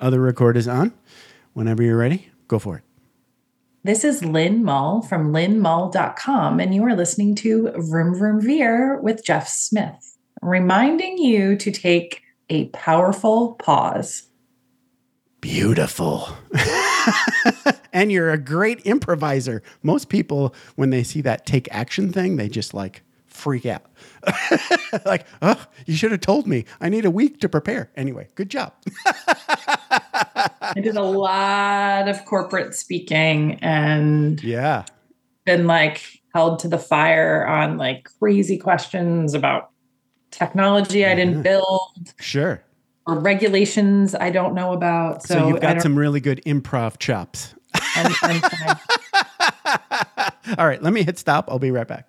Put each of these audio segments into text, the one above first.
Other record is on. Whenever you're ready, go for it. This is Lynn Mull from lynnmull.com, and you are listening to Vroom Vroom Veer with Jeff Smith, reminding you to take a powerful pause. Beautiful. and you're a great improviser. Most people, when they see that take action thing, they just like freak out. like, oh, you should have told me. I need a week to prepare. Anyway, good job. I did a lot of corporate speaking and yeah, been like held to the fire on like crazy questions about technology I didn't build. Sure. Or regulations I don't know about. So, so you've got some really good improv chops. I'm, I'm All right, let me hit stop. I'll be right back.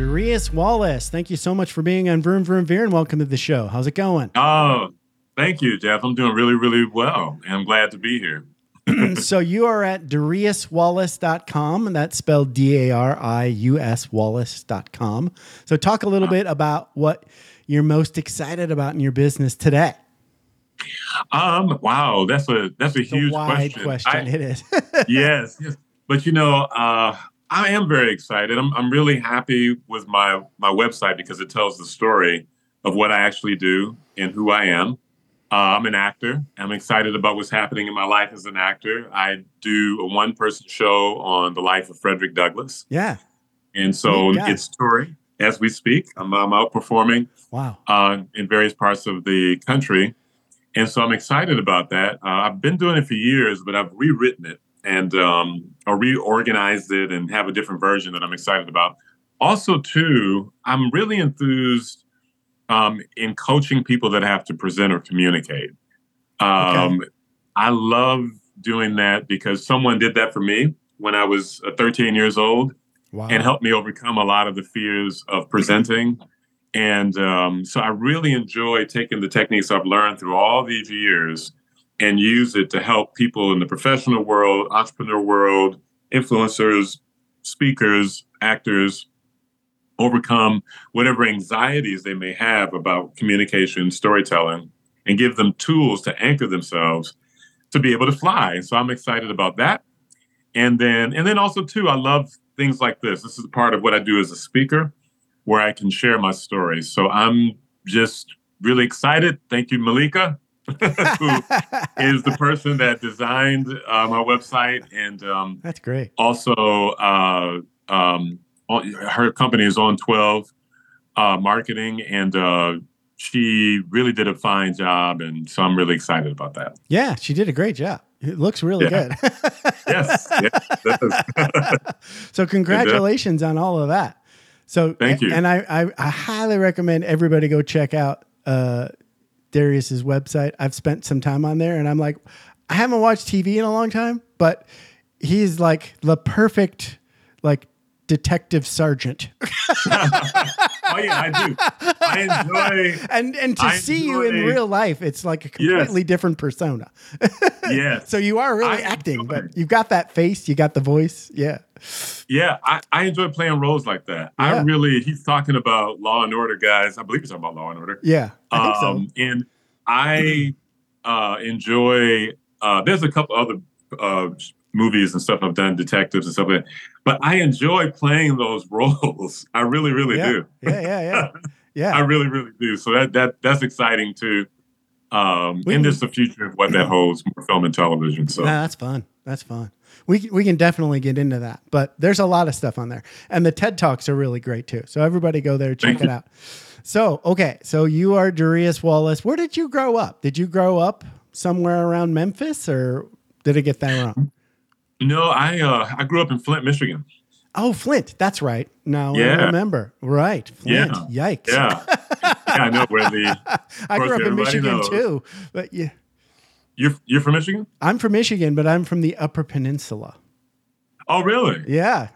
Darius Wallace, thank you so much for being on Vroom Vroom Veer and welcome to the show. How's it going? Oh, thank you, Jeff. I'm doing really, really well. And I'm glad to be here. so you are at dariuswallace.com, and that's spelled D-A-R-I-U-S Wallace.com. So talk a little bit about what you're most excited about in your business today. Um, wow, that's a that's a it's huge a wide question. question. I, it is. yes, yes. But you know, uh, I am very excited. I'm, I'm really happy with my my website because it tells the story of what I actually do and who I am. Uh, I'm an actor. I'm excited about what's happening in my life as an actor. I do a one person show on the life of Frederick Douglass. Yeah. And so it's touring as we speak. I'm, I'm out performing wow. uh, in various parts of the country. And so I'm excited about that. Uh, I've been doing it for years, but I've rewritten it and um, or reorganized it and have a different version that I'm excited about. Also, too, I'm really enthused um, in coaching people that have to present or communicate. Um, okay. I love doing that because someone did that for me when I was uh, 13 years old wow. and helped me overcome a lot of the fears of presenting. And um, so I really enjoy taking the techniques I've learned through all these years and use it to help people in the professional world, entrepreneur world, influencers, speakers, actors overcome whatever anxieties they may have about communication, storytelling, and give them tools to anchor themselves to be able to fly. So I'm excited about that. And then and then also too, I love things like this. This is part of what I do as a speaker where I can share my stories. So I'm just really excited. Thank you, Malika, who is the person that designed uh, my website, and um, that's great. Also, uh, um, her company is on Twelve uh, Marketing, and uh, she really did a fine job, and so I'm really excited about that. Yeah, she did a great job. It looks really yeah. good. yes. yes so congratulations on all of that. So thank you. And I, I, I highly recommend everybody go check out uh, Darius's website. I've spent some time on there, and I'm like, I haven't watched TV in a long time, but he's like the perfect like detective sergeant. oh yeah, I do. I enjoy and and to I see you in real life, it's like a completely yes. different persona. yeah. So you are really I acting, enjoy. but you've got that face, you got the voice. Yeah. Yeah, I, I enjoy playing roles like that. Yeah. I really he's talking about Law and Order guys. I believe he's talking about Law and Order. Yeah. I um, so. And I uh, enjoy. Uh, there's a couple other uh, movies and stuff I've done, detectives and stuff like that. But I enjoy playing those roles. I really, really yeah. do. Yeah, yeah, yeah. Yeah. I really, really do. So that that that's exciting too. Um, we, and just the future of what that holds for film and television. So yeah, that's fun. That's fun. We we can definitely get into that. But there's a lot of stuff on there. And the TED Talks are really great too. So everybody go there, check Thank it you. out. So, okay. So you are Darius Wallace. Where did you grow up? Did you grow up somewhere around Memphis or did I get that wrong? No, I uh, I grew up in Flint, Michigan. Oh, Flint. That's right. Now I Yeah. remember. Right. Flint. Yeah. Yikes. Yeah, yeah, I know where the. I grew up in Michigan knows. too. But yeah. You're you're from Michigan? I'm from Michigan, but I'm from the Upper Peninsula. Oh, really? Yeah.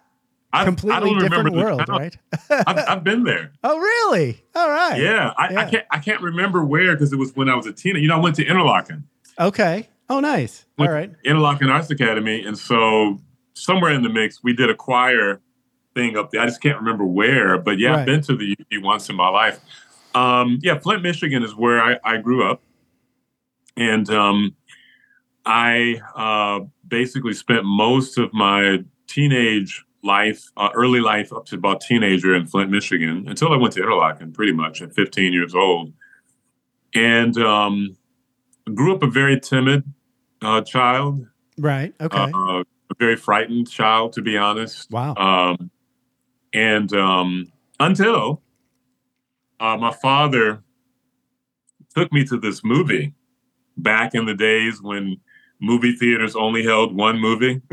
I, I Completely don't different world, right? I've, I've been there. Oh, really? All right. Yeah, I, I can't I can't remember where because it was when I was a teenager. You know, I went to Interlochen, Okay. Oh, nice. All right. Interlochen Arts Academy, and so somewhere in the mix, we did a choir thing up there. I just can't remember where, but yeah, Right. I've been to the UP once in my life. Um, yeah, Flint, Michigan is where I, I grew up, and um, I uh, basically spent most of my teenage life, uh, early life, up to about teenager in Flint, Michigan, until I went to Interlochen, pretty much at 15 years old, and um, grew up a very timid uh, child, Right. Okay. uh, a very frightened child, to be honest. wow. Um, and um, until uh, my father took me to this movie back in the days when movie theaters only held one movie.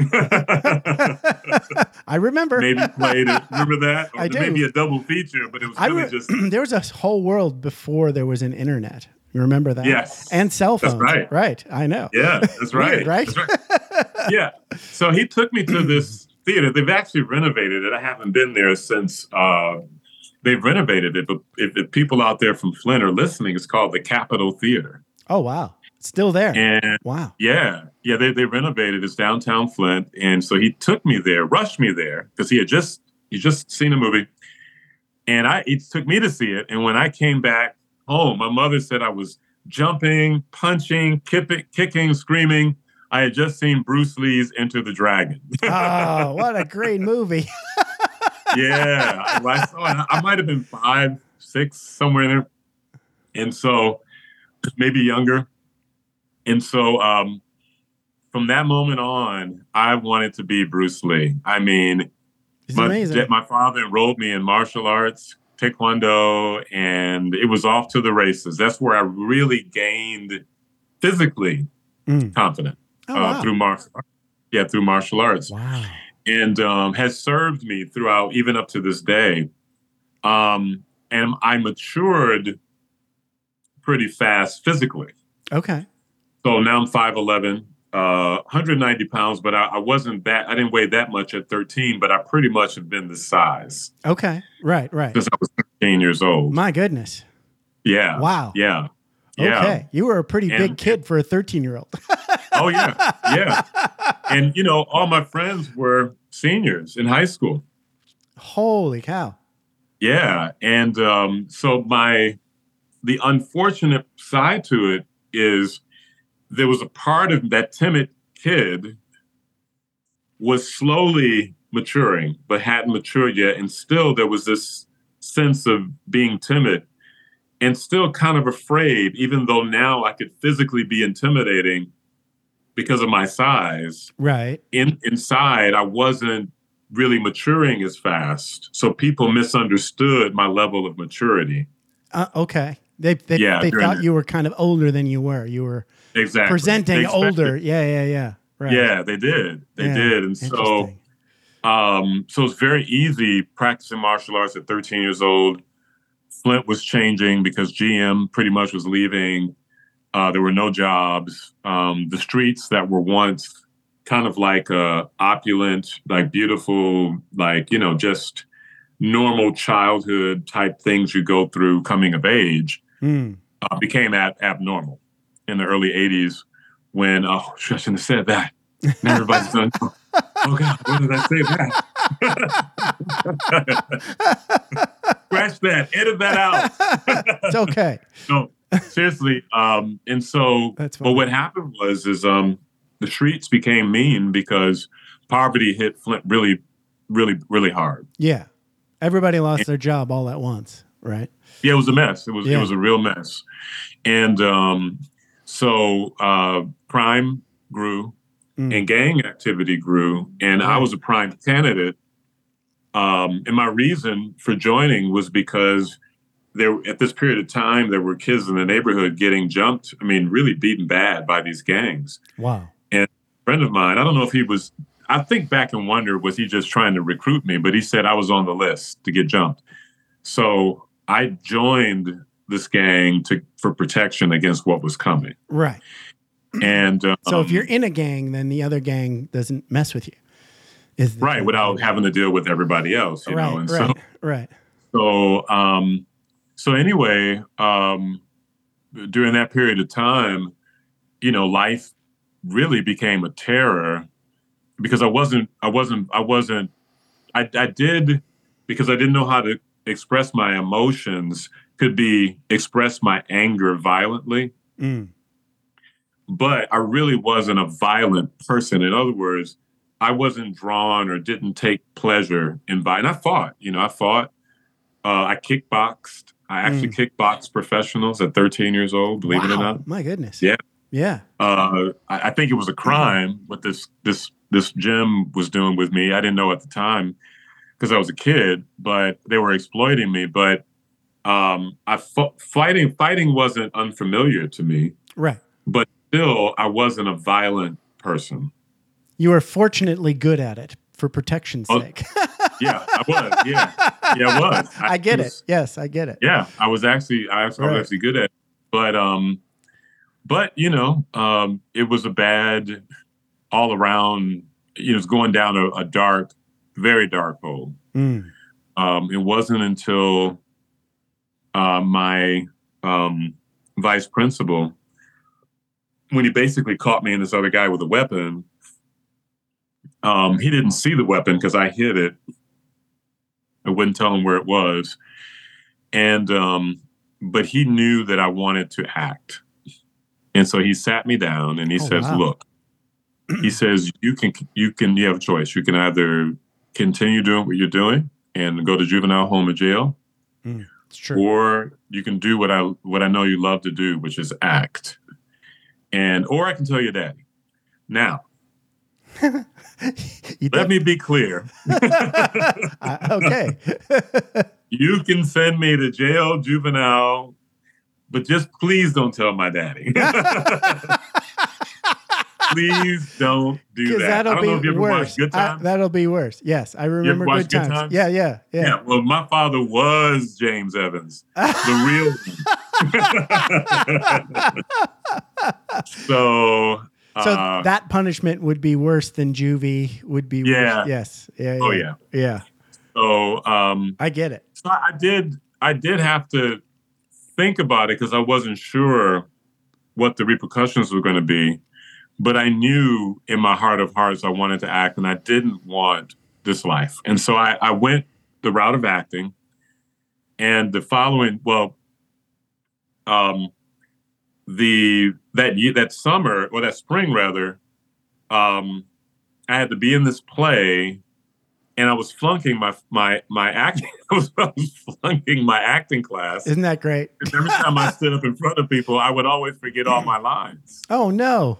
I remember. maybe played it. Remember that? Or I do. Maybe a double feature, but it was really re- just there was a whole world before there was an internet. You remember that? yes. And cell That's right. Right. I know. Yeah, that's right. Weird, right? That's right. yeah. So he took me to this theater. They've actually renovated it. I haven't been there since uh, they've renovated it. But if, if people out there from Flint are listening, it's called the Capitol Theater. Oh wow. Still there. And wow. yeah, yeah, they, they renovated. It's downtown Flint, and so he took me there, rushed me there because he had just he just seen a movie, and I he took me to see it. And when I came back home, my mother said I was jumping, punching, kipping, kicking, screaming. I had just seen Bruce Lee's Enter the Dragon. Oh, what a great movie. yeah, I, I saw it. I might have been five, six, somewhere in there, and so maybe younger. And so, um, from that moment on, I wanted to be Bruce Lee. I mean, It's my, amazing. my father enrolled me in martial arts, taekwondo, and it was off to the races. That's where I really gained physically Mm. confident Oh, uh, wow. through martial. Yeah, through martial arts wow. and um, has served me throughout, even up to this day. Um, and I matured pretty fast physically. Okay. So now I'm 5'11, uh, 190 pounds, but I, I wasn't that, I didn't weigh that much at 13, but I pretty much have been this size Okay. Right. Right. since I was 13 years old. My goodness. yeah. Wow. Yeah. Yeah. Okay. You were a pretty big kid for a 13 year old. Oh, yeah. Yeah. and, you know, all my friends were seniors in high school. Holy cow. Yeah, and um, so my the unfortunate side to it is there was a part of that timid kid was slowly maturing, but hadn't matured yet, and still there was this sense of being timid and still kind of afraid, even though now I could physically be intimidating because of my size Right. in inside I wasn't really maturing as fast. So people misunderstood my level of maturity. Uh, okay. They, they, Yeah, they thought the- you were kind of older than you were. You were Exactly. presenting older. Yeah. Yeah. Yeah. Right. Yeah, they did. They Yeah, did. And so um so it's very easy practicing martial arts at 13 years old. Flint was changing because GM pretty much was leaving. Uh, there were no jobs. Um, the streets that were once kind of like uh, opulent, like beautiful, like, you know, just normal childhood type things you go through coming of age Hmm. uh, became ab- abnormal in the early 80s when, oh, I shouldn't have said that. Everybody's going, oh God, when did I say that? Scratch that, edit that out. It's okay. no, seriously. Um, and so, That's but what happened was, is um, the streets became mean because poverty hit Flint really, really, really hard. Yeah. Everybody lost their job all at once. Right. Yeah, it was a mess. It was Yeah. it was a real mess, and um, so uh, crime grew, Mm. and gang activity grew, and I was a prime candidate. Um, and my reason for joining was because there at this period of time there were kids in the neighborhood getting jumped. I mean, really beaten bad by these gangs. Wow. And a friend of mine. I don't know if he was. I think back and wonder was he just trying to recruit me? But he said I was on the list to get jumped. So I joined this gang to for protection against what was coming. Right. And um, So if you're in a gang, then the other gang doesn't mess with you. Is right thing. without having to deal with everybody else, you right, know. And right, so right. so um so anyway, um during that period of time, you know, life really became a terror because I wasn't I wasn't I wasn't I I did because I didn't know how to express my emotions could be express my anger violently Mm. but I really wasn't a violent person. In other words, I wasn't drawn or didn't take pleasure in violence. I fought, you know, I fought. Uh, I kickboxed. I actually kickboxed professionals at 13 years old, believe it or not. My goodness. Yeah. Yeah. Uh, I, I think it was a crime what this this this gym was doing with me. I didn't know at the time because I was a kid, but they were exploiting me. But um, I fighting fighting wasn't unfamiliar to me, Right. but still I wasn't a violent person. You were fortunately good at it for protection's Oh, sake. Yeah, I was. Yeah, yeah, I was. I get was- it. Yes, I get it. Yeah, I was actually I, was- I Right. was actually good at it. But um but you know, um it was a bad all around you know, it's going down a, a dark, very dark hole. Mm. Um it wasn't until uh my um vice principal when he basically caught me and this other guy with a weapon. Um, he didn't see the weapon because I hid it. I wouldn't tell him where it was. And um, but he knew that I wanted to act. And so he sat me down and he Oh, says, wow. Look, he says, you can you can you have a choice. You can either continue doing what you're doing and go to juvenile home or jail, It's true. or you can do what I what I know you love to do, which is act. And or I can tell your daddy. Now, let me be clear. Uh, okay. You can send me to jail, juvenile, but just please don't tell my daddy. Please don't do that. I that'll don't know if be you ever worse. Good I- that'll be worse. Yes, I remember good Good times. Times? Yeah, yeah, yeah. yeah. well, my father was James Evans, the real one. so, so uh, that punishment would be worse than juvie. Would be. Yeah. Worse. Yes. Yeah, Oh, yeah. Yeah. so um, I get it. so I did I did have to think about it because I wasn't sure what the repercussions were going to be, but I knew in my heart of hearts I wanted to act and I didn't want this life, and so I, I went the route of acting. And the following, well, um, the that year, that summer or that spring rather, um, I had to be in this play and I was flunking my my my acting. I was, I was flunking my acting class. Isn't that great? Every time I stood up in front of people, I would always forget all my lines. Oh no.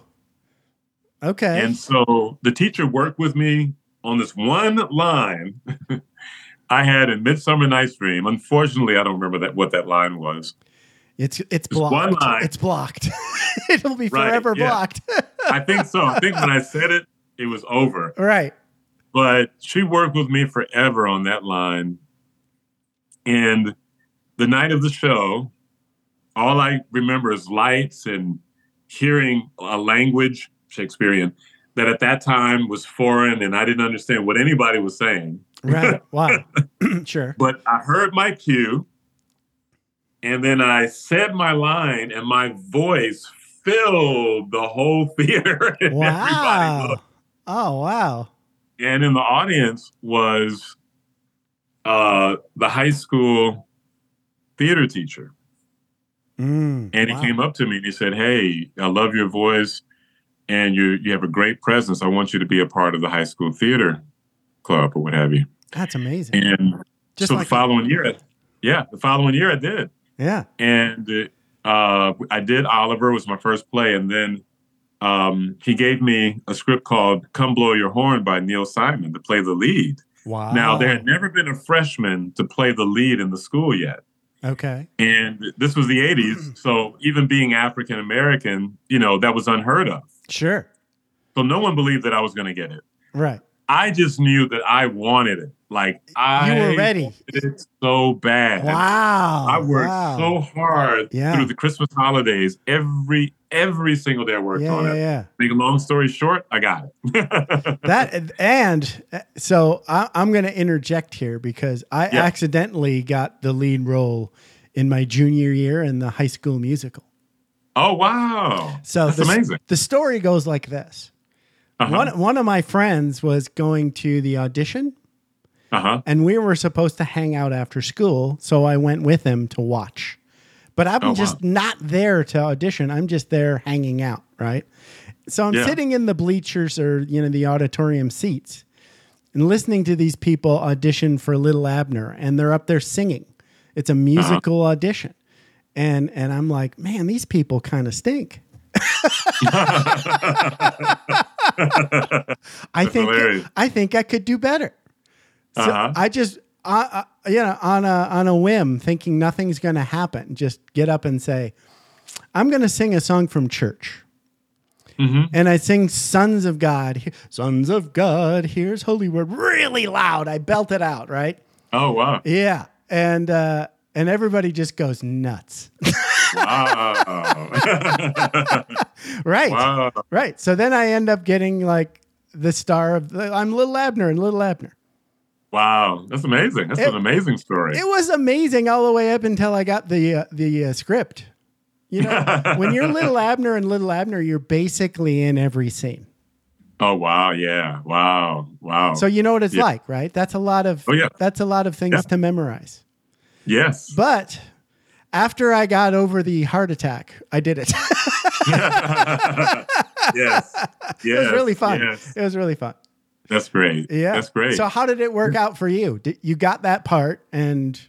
Okay. And so the teacher worked with me on this one line I had in Midsummer Night's Dream. Unfortunately, I don't remember that what that line was. it's it's Just one blocked. line. It's blocked. It'll be Right, forever yeah. blocked. I think so. I think when I said it, it was over. right. but she worked with me forever on that line. And the night of the show, all I remember is lights and hearing a language, Shakespearean, that at that time was foreign and I didn't understand what anybody was saying. Right. Wow. sure. But I heard my cue and then I said my line and my voice filled the whole theater. Wow. Oh wow. and in the audience was uh, the high school theater teacher. Mm, And he wow. came up to me and he said, Hey, I love your voice and you you have a great presence. I want you to be a part of the high school theater club or what have you. That's amazing. And Just so like the following year, yeah, the following year I did. yeah. And uh, I did Oliver was my first play. And then um, he gave me a script called Come Blow Your Horn by Neil Simon to play the lead. Wow. Now, there had never been a freshman to play the lead in the school yet. Okay. And this was the 80s. So even being African American, you know, that was unheard of. Sure. So no one believed that I was going to get it. Right. I just knew that I wanted it. Like I You were ready. wanted it so bad. Wow. I worked wow. so hard Yeah. through the Christmas holidays. Every every single day I worked yeah, on yeah, it. yeah. Make a long story short, I got it. That and uh, so I, I'm going to interject here because I Yeah. accidentally got the lead role in my junior year in the High School Musical. Oh wow. So That's the, amazing. The story goes like this: Uh-huh. one one of my friends was going to the audition, uh-huh. and we were supposed to hang out after school. So I went with him to watch, but I'm Oh, wow. just not there to audition. I'm just there hanging out, right? So I'm Yeah. sitting in the bleachers or you know the auditorium seats, and listening to these people audition for Little Abner, and they're up there singing. It's a musical audition, and and I'm like, man, these people kind of stink. I think hilarious. I think I could do better. So Uh-huh. I just, uh, uh, you know, on a on a whim, thinking nothing's going to happen, just get up and say, "I'm going to sing a song from church." Mhm. And I sing "Sons of God," "Sons of God." Here's Holy Word, really loud. I belt it out, right? Oh wow. Yeah, and uh, and everybody just goes nuts, Wow. right? wow. Right. So then I end up getting like the star of the, I'm Little Abner and Little Abner. Wow. That's amazing. That's It- an amazing story. It was amazing all the way up until I got the uh, the uh, script. You know, when you're Little Abner and Little Abner, you're basically in every scene. oh wow. Yeah. Wow. Wow. So you know what it's Yeah. like, right? That's a lot of Oh, yeah. that's a lot of things Yeah. to memorize. Yes. But after I got over the heart attack, I did it. yes. Yes. it was really fun. Yes. It was really fun. That's great. Yeah. That's great. So how did it work out for you? Did, you got that part and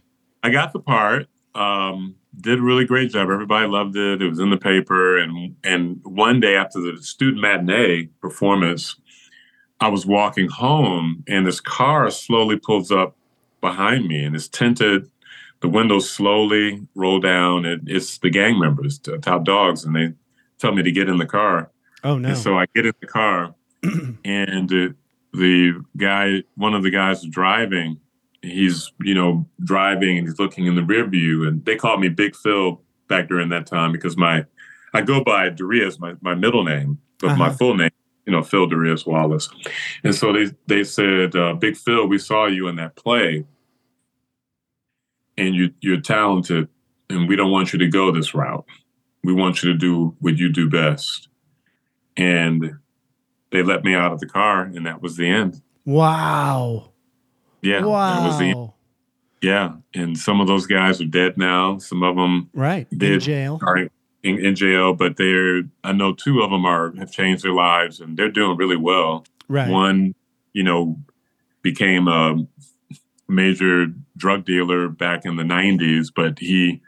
I got the part. Um, did a really great job. Everybody loved it. It was in the paper. And and one day after the student matinee performance, I was walking home and this car slowly pulls up behind me and it's tinted. The windows slowly roll down. And it's the gang members, the top dogs, and they tell me to get in the car. oh no. And so I get in the car, and uh, the guy, one of the guys driving, he's you know driving and he's looking in the rear view, and they called me Big Phil back during that time because my I go by Darius, my my middle name, but my Uh-huh. full name, you know, Phil Darius Wallace, and so they they said, uh, Big Phil, we saw you in that play, and you you're talented, and we don't want you to go this route. We want you to do what you do best and they let me out of the car and that was the end wow. yeah that was the Wow. yeah and some of those guys are dead now some of them Right. In jail. are in, in jail but they're i know two of them are have changed their lives and they're doing really well Right. one you know became a major drug dealer back in the 90s but he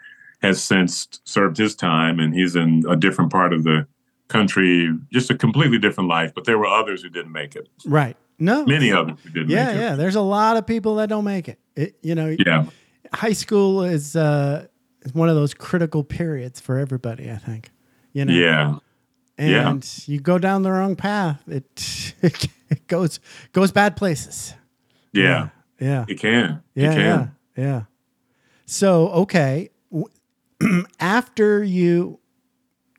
has since served his time and he's in a different part of the country just a completely different life but there were others who didn't make it Right. No. many others who didn't Yeah, make it yeah. There's a lot of people that don't make it. it you know, yeah high school is uh one of those critical periods for everybody, I think. You know. yeah yeah. And you go down the wrong path, it it goes goes bad places. yeah Yeah. It can Yeah. it can Yeah. Yeah. So, okay, after you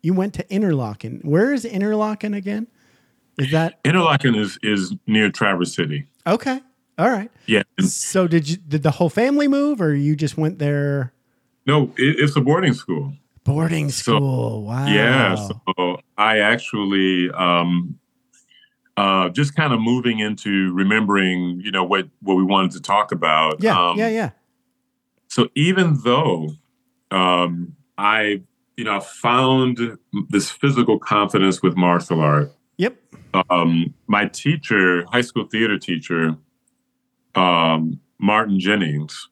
you went to Interlochen. Where is Interlochen again? Is that interlochen is is near traverse city okay? All right. yeah So did you did the whole family move, or you just went there no it, it's a boarding school boarding So- school? wow. Yeah, so I actually um, uh, just kind of moving into remembering, you know, what what we wanted to talk about. yeah, Um, yeah, yeah. So even though um, I, you know, found this physical confidence with martial art, Yep. um, my teacher, high school theater teacher, um, Martin Jennings,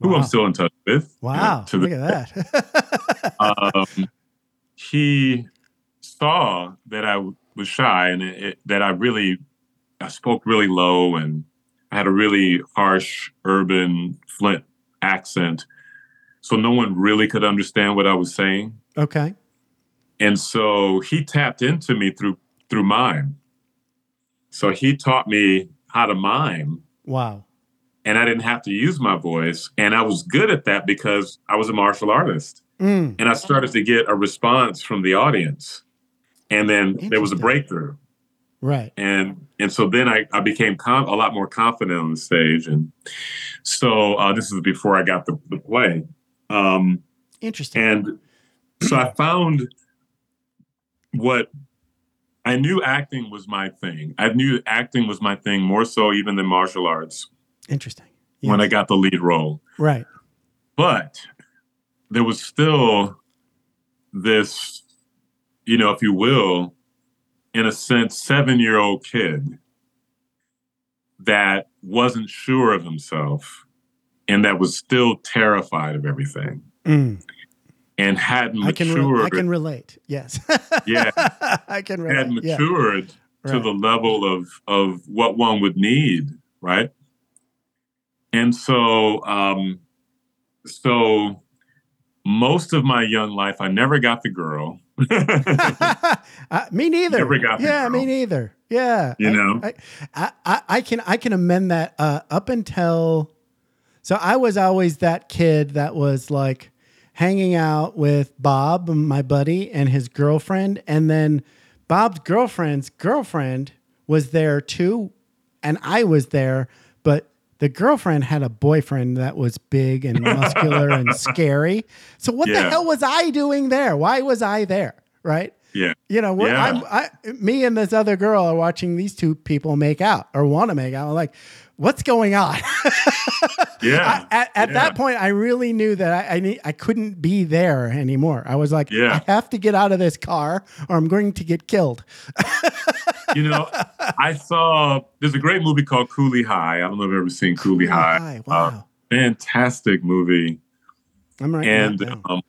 who Wow. I'm still in touch with. you know, Wow. to the Look at that. um, he saw that I was shy and it, it- that I really I spoke really low and I had a really harsh urban Flint accent, so no one really could understand what I was saying. okay. And so he tapped into me through through mime. So he taught me how to mime Wow. and I didn't have to use my voice. And I was good at that because I was a martial artist. Mm. And I started to get a response from the audience. And then there was a breakthrough. Right. And and so then I, I became com- a lot more confident on the stage. And so uh, this is before I got the, the play. Um, Interesting. and so I found what I knew acting was my thing. I knew acting was my thing more so even than martial arts Interesting. when I got the lead role. Right. But there was still this, you know, if you will, in a sense, seven year old kid that wasn't sure of himself and that was still terrified of everything Mm. and hadn't I can. Re- matured. I can relate. Yes. Yeah. I can had relate. Yeah. matured to Right. the level of of what one would need, right? And so, um, so most of my young life, I never got the girl. Uh, me neither. Yeah, me neither. Yeah. You I- know? I, I, I, I can I can amend that uh, up until so I was always that kid that was like hanging out with Bob, my buddy, and his girlfriend, and then Bob's girlfriend's girlfriend was there too, and I was there, but the girlfriend had a boyfriend that was big and muscular and scary. So what the hell was I doing there? Why was I there? Right? yeah, You know, Yeah. I'm, I, me and this other girl are watching these two people make out or want to make out. I'm like, what's going on? yeah, I- at at yeah. that point, I really knew that I I, need, I couldn't be there anymore. I was like, Yeah. I have to get out of this car or I'm going to get killed. you know, I saw there's a great movie called Cooley High. I don't know if you've ever seen Cooley High. Hi, Uh, wow. fantastic movie. I'm right. and um,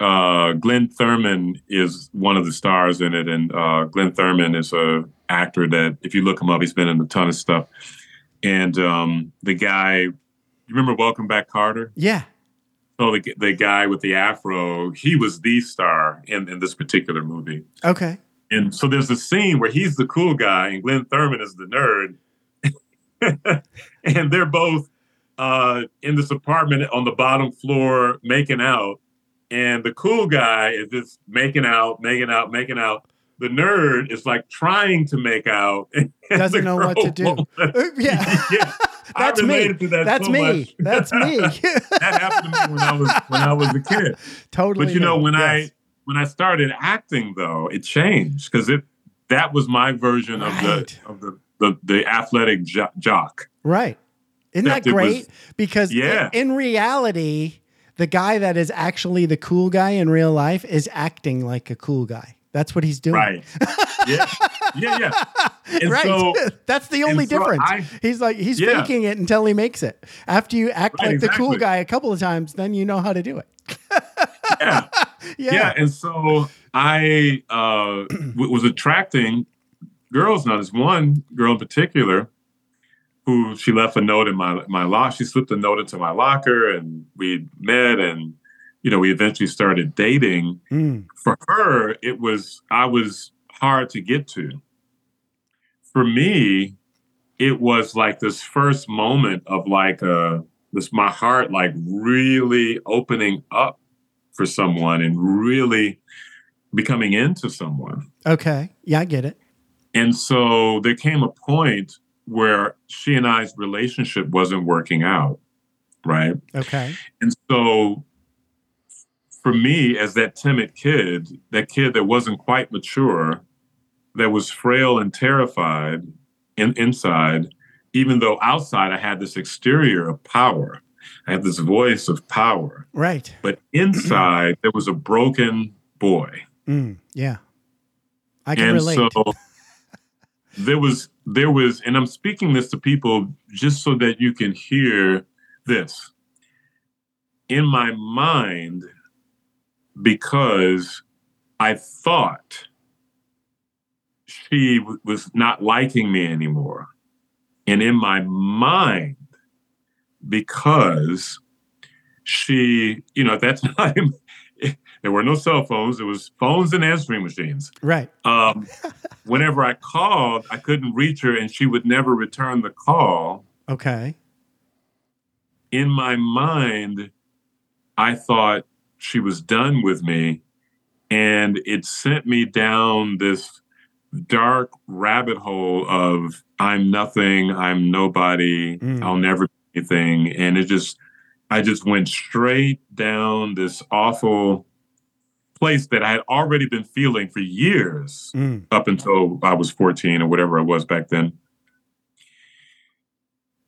uh, Glynn Turman is one of the stars in it, and uh, Glynn Turman is a actor that, if you look him up, he's been in a ton of stuff. And um, the guy, you remember Welcome Back, Kotter? yeah. So the the guy with the afro, he was the star in in this particular movie. Okay. And so there's a scene where he's the cool guy and Glynn Turman is the nerd. and they're both uh, in this apartment on the bottom floor making out. And the cool guy is just making out, making out, making out. The nerd is like trying to make out. Doesn't know what to do. Uh, yeah. yeah. That's me. that That's so me. That's me. that happened to me when I was when I was a kid. totally. But you know, when Yes. I when I started acting, though, it changed because it that was my version of the of the the, the athletic jo- jock. Right. Isn't that Except was- great? because i- Yeah. in reality, the guy that is actually the cool guy in real life is acting like a cool guy. That's what he's doing. Right. yeah. Yeah. Yeah. And right. so That's the only so difference. I- he's like he's Yeah. faking it until he makes it. After you act Right, like the cool guy a couple of times, then you know how to do it. yeah. Yeah. yeah. And so I uh, was attracting girls. Now, there's one girl in particular who she left a note in my my lock. She slipped a note into my locker, and we met, and you know, we eventually started dating. Mm. For her, it was I was hard to get to. For me, it was like this first moment of like uh this my heart like really opening up for someone and really becoming into someone. Okay. Yeah, I get it. And so there came a point where she and I's relationship wasn't working out, right? Okay. And so for me, as that timid kid, that kid that wasn't quite mature, that was frail and terrified in, inside, even though outside I had this exterior of power, I had this voice of power, Right. but inside there was a broken boy. Mm. Yeah. I can and relate. so there was there was and i'm speaking this to people just so that you can hear this in my mind because i thought she w- was not liking me anymore and in my mind because she you know at that time There were no cell phones. There was phones and answering machines. Right. Um, whenever I called, I couldn't reach her, and she would never return the call. Okay. In my mind, I thought she was done with me, and it sent me down this dark rabbit hole of I'm nothing, I'm nobody, Mm. I'll never be anything, and it just I just went straight down this awful place that I had already been feeling for years Mm. up until I was 14 or whatever I was back then.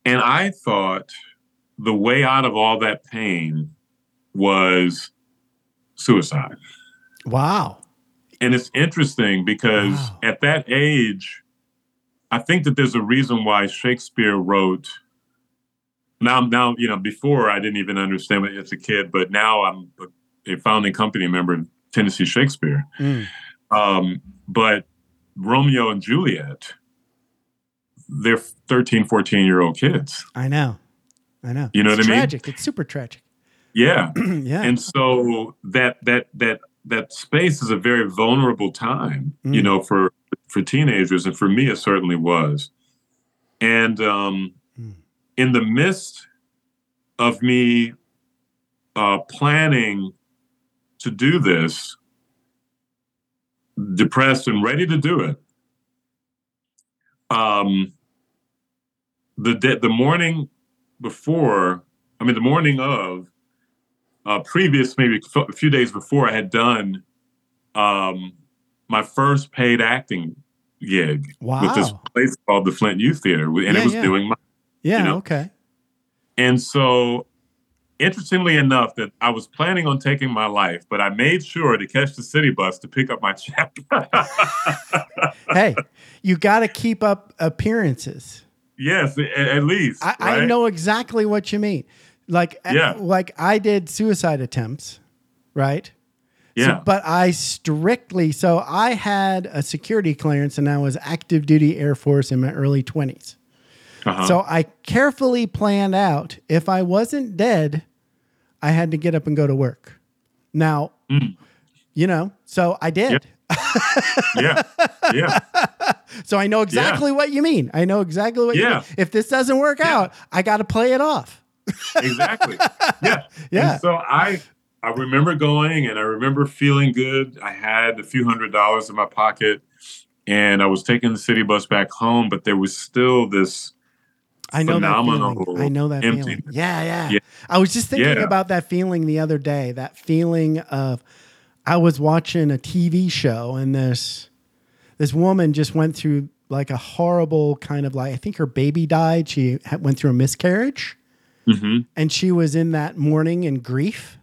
And I thought the way out of all that pain was suicide. Wow. And it's interesting because Wow. at that age, I think that there's a reason why Shakespeare wrote. Now, now, you know, before I didn't even understand it as a kid, but now I'm a, founding company member of Tennessee Shakespeare. Mm. Um, but Romeo and Juliet, they're 13, 14 year old kids. I know. I know. You know it's what I mean? tragic. It's super tragic. Yeah. yeah. and so that that that that space is a very vulnerable time you Mm. know for for teenagers and for me it certainly was and um Mm. in the midst of me uh planning to do this depressed and ready to do it um the de- the morning before i mean the morning of uh, previous, maybe a few days before, I had done um, my first paid acting gig with this place called the Flint Youth Theater, and Yeah, it was yeah. doing my. yeah. you know. Okay. And so, interestingly enough, that I was planning on taking my life, but I made sure to catch the city bus to pick up my check. hey, you got to keep up appearances. yes, at, at least. I, I know exactly what you mean. Like, uh, Yeah. like I did suicide attempts, right? So- Yeah. but I strictly so I had a security clearance and I was active duty Air Force in my early twenties. Uh-huh. So I carefully planned out if I wasn't dead, I had to get up and go to work. Now, Mm. you know, so I did. yeah, yeah, So I know exactly what you mean. I know exactly what you Yeah. mean. If this doesn't work Yeah. out, I got to play it off. Exactly. Yeah, Yeah. And so I, I remember going, and I remember feeling good. I had a few hundred dollars in my pocket, and I was taking the city bus back home. But there was still this. I know that feeling. I know that feeling. Yeah, yeah, Yeah. I was just thinking Yeah. about that feeling the other day. That feeling of I was watching a TV show and this this woman just went through like a horrible kind of like I think her baby died. She went through a miscarriage Mhm. and she was in that mourning and grief.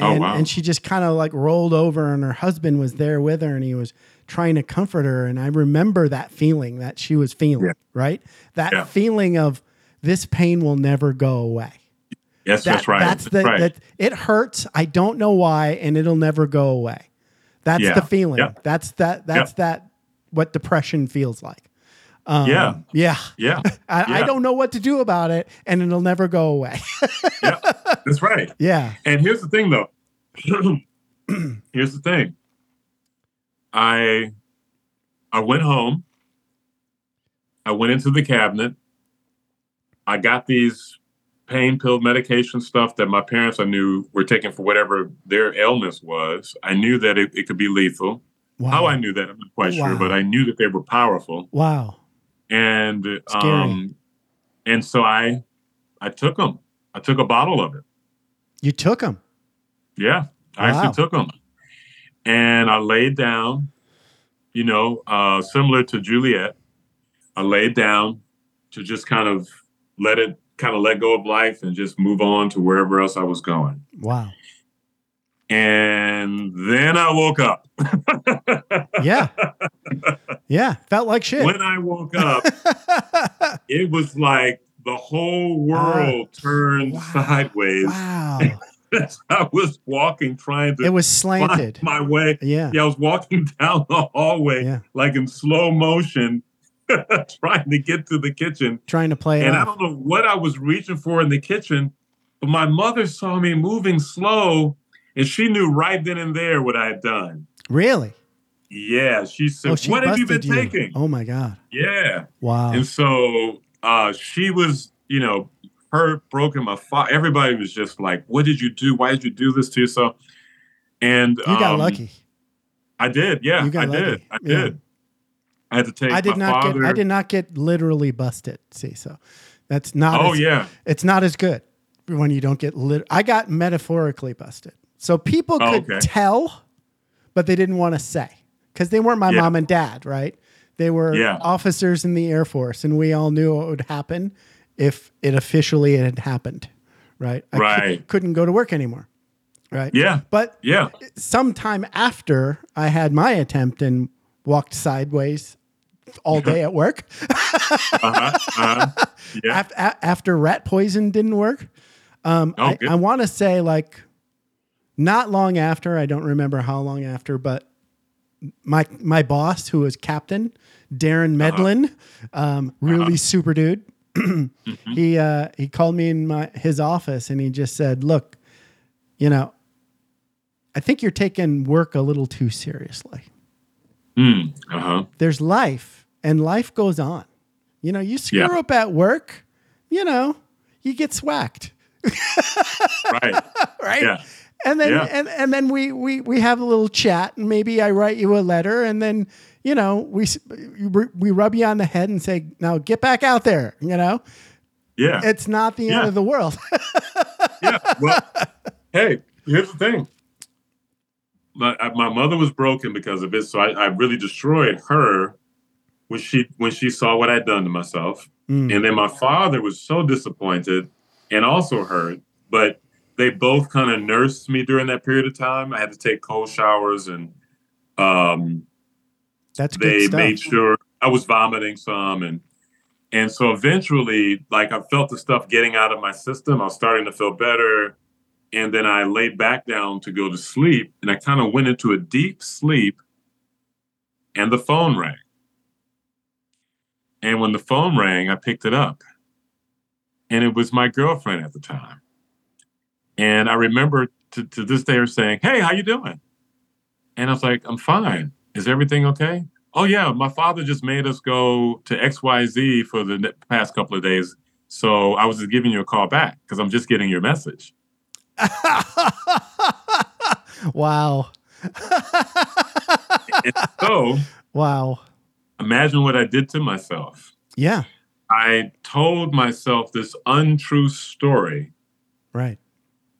Oh, And, wow. and she just kind of like rolled over and her husband was there with her and he was trying to comfort her. And I remember that feeling that she was feeling, Yeah. right? That Yeah. feeling of this pain will never go away. Yes, That- that's right. That's the, right. that it hurts. I don't know why, and it'll never go away. That's Yeah. the feeling. That's that. That's that. What depression feels like. Um, Yeah. Yeah. yeah, I, I don't know what to do about it, and it'll never go away. yeah, that's right. yeah. And here's the thing, though. here's the thing. I I went home. I went into the cabinet. I got these pain pill medication stuff that my parents I knew were taking for whatever their illness was. I knew that it, it could be lethal. Wow. How I knew that, I'm not quite Wow. sure, but I knew that they were powerful. Wow. And um and so I I took them. I took a bottle of it. You took them. Yeah, I Wow. actually took them, and I laid down. You know, uh, similar to Juliet, I laid down to just kind of let it kind of let go of life and just move on to wherever else I was going. Wow. And then I woke up. Yeah. yeah. Felt like shit. when I woke up, it was like the whole world uh, turned wow. sideways wow. I was walking, trying to It was slanted. my way Yeah. Yeah, I was walking down the hallway Yeah. like in slow motion, trying to get to the kitchen. Trying to play And I don't know what I was reaching for in the kitchen, but my mother saw me moving slow And she knew right then and there what I had done. Really? Yeah. She said, Oh, she What have you been busted taking? Oh my god! Yeah. Wow. And so uh, she was, you know, hurt, broken. My fa- everybody was just like, "What did you do? Why did you do this to yourself?" And you got um, lucky. I did. Yeah, You got I did. lucky. I Yeah. did. I had to take. I did not father. get. I did not get literally busted. See, so that's not. Oh as, yeah. It's not as good when you don't get lit. I got metaphorically busted. So people Oh, could okay. tell, but they didn't want to say because they weren't my Yeah. mom and dad, right? They were Yeah. officers in the Air Force, and we all knew what would happen if it officially had happened, right? I Right. couldn't go to work anymore, right? Yeah. But Yeah. sometime after I had my attempt and walked sideways all day at work, Uh-huh. Uh-huh. Yeah. af- a- after rat poison didn't work, um, Oh, I. I want to say like not long after. I don't remember how long after, but my my boss, who was captain Darren Uh-huh. Medlin, um, really super dude. Mm-hmm. He uh, he called me in my his office and he just said, "Look, you know, I think you're taking work a little too seriously. Mm. Uh-huh. There's life, and life goes on. You know, you screw Yeah. up at work, you know, you get swacked, Right. right? Yeah. And then Yeah. and, and then we, we we have a little chat, and maybe I write you a letter, and then you know we we rub you on the head and say, "Now get back out there." You know, Yeah. it's not the end of the world. yeah. Well, hey, here's the thing. My, my mother was broken because of it, so I, I really destroyed her when she when she saw what I'd done to myself. Mm. And then my father was so disappointed and also hurt, but they both kind of nursed me during that period of time. I had to take cold showers and um, That's good they made sure I was vomiting some and and so eventually like I felt the stuff getting out of my system. I was starting to feel better. And then I laid back down to go to sleep and I kind of went into a deep sleep and the phone rang. And when the phone rang, I picked it up. And it was my girlfriend at the time. And I remember to, to this day her saying, Hey, how you doing? And I was like, I'm fine. Is everything okay? Oh yeah, my father just made us go to XYZ for the past couple of days. So I was just giving you a call back because I'm just getting your message. wow. So wow. imagine what I did to myself. Yeah. I told myself this untrue story Right.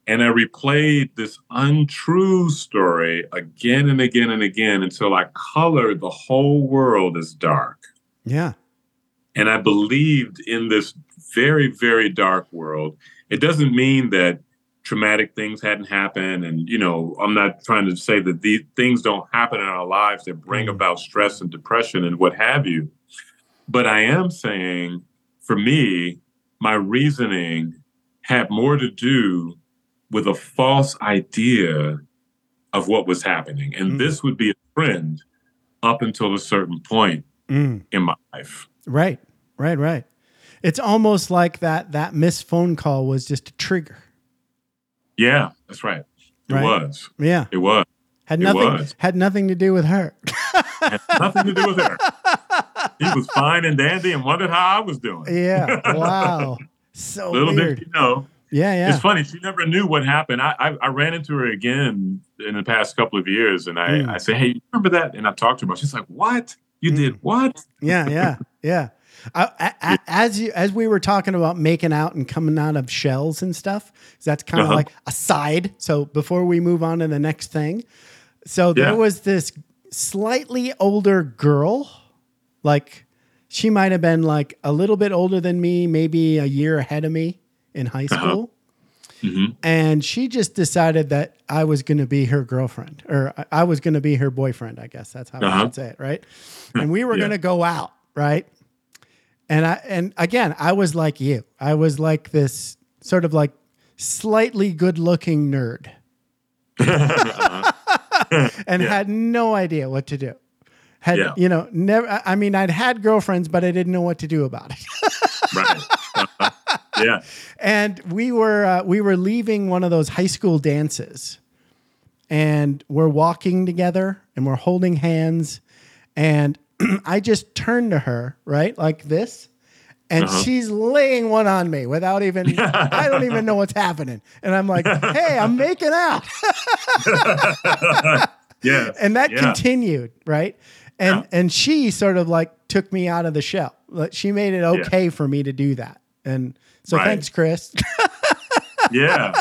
And I replayed this untrue story again and again and again until I colored the whole world as dark. Yeah. and I believed in this very, very dark world. It doesn't mean that traumatic things hadn't happened, and you know, I'm not trying to say that these things don't happen in our lives that bring Mm. about stress and depression and what have you. But I am saying, for me, my reasoning had more to do with a false idea of what was happening, and Mm. this would be a trend up until a certain point Mm. in my life. Right. Right. Right. It's almost like that that missed phone call was just a trigger. Yeah, that's right. It Right. was. Yeah. It was. Had nothing was. had nothing to do with her. Had nothing to do with her. He was fine and dandy and wondered how I was doing. yeah. Wow. So Little weird. did you know. Yeah. Yeah. It's funny. She never knew what happened. I, I I ran into her again in the past couple of years, and I Mm. I said, "Hey, you remember that?" And I talked to her. about. it. She's like, "What? You Mm. did what?" yeah. Yeah. Yeah. I, a- as you as we were talking about making out and coming out of shells and stuff, that's kind of Uh-huh. like a side. So before we move on to the next thing, so there Yeah. was this slightly older girl, like she might have been like a little bit older than me, maybe a year ahead of me in high Uh-huh. school. Mhm. And she just decided that I was going to be her girlfriend or I- I was going to be her boyfriend. I guess that's how I Uh-huh. should say it. Right. And we were Yeah. going to go out. Right. And I, and again, I was like you, I was like this sort of like slightly good looking nerd and had no idea what to do. Had, Yeah. you know, never, I- I mean, I'd had girlfriends, but I didn't know what to do about it. right. Yeah. and we were uh, we were leaving one of those high school dances and we're walking together and we're holding hands and I just turn to her, right? Like this. And Uh-huh. she's laying one on me without even, I don't even know what's happening. And I'm like, hey, I'm making out. yeah. and that Yeah. continued, right? And Yeah. and she sort of like took me out of the shell. She made it okay for me to do that. And so Right. thanks, Chris. Yeah.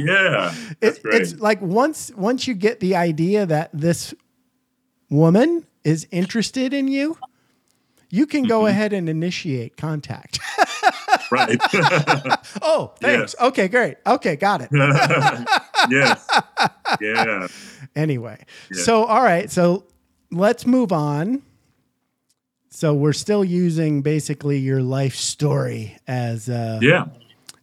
Yeah. It, it's like once once you get the idea that this woman is interested in you, you can Mm-hmm. go ahead and initiate contact. right. oh, thanks. Okay, great. Okay, got it. yes. Yeah. Anyway, Yeah. so all right, so let's move on. So we're still using basically your life story as uh, Yeah.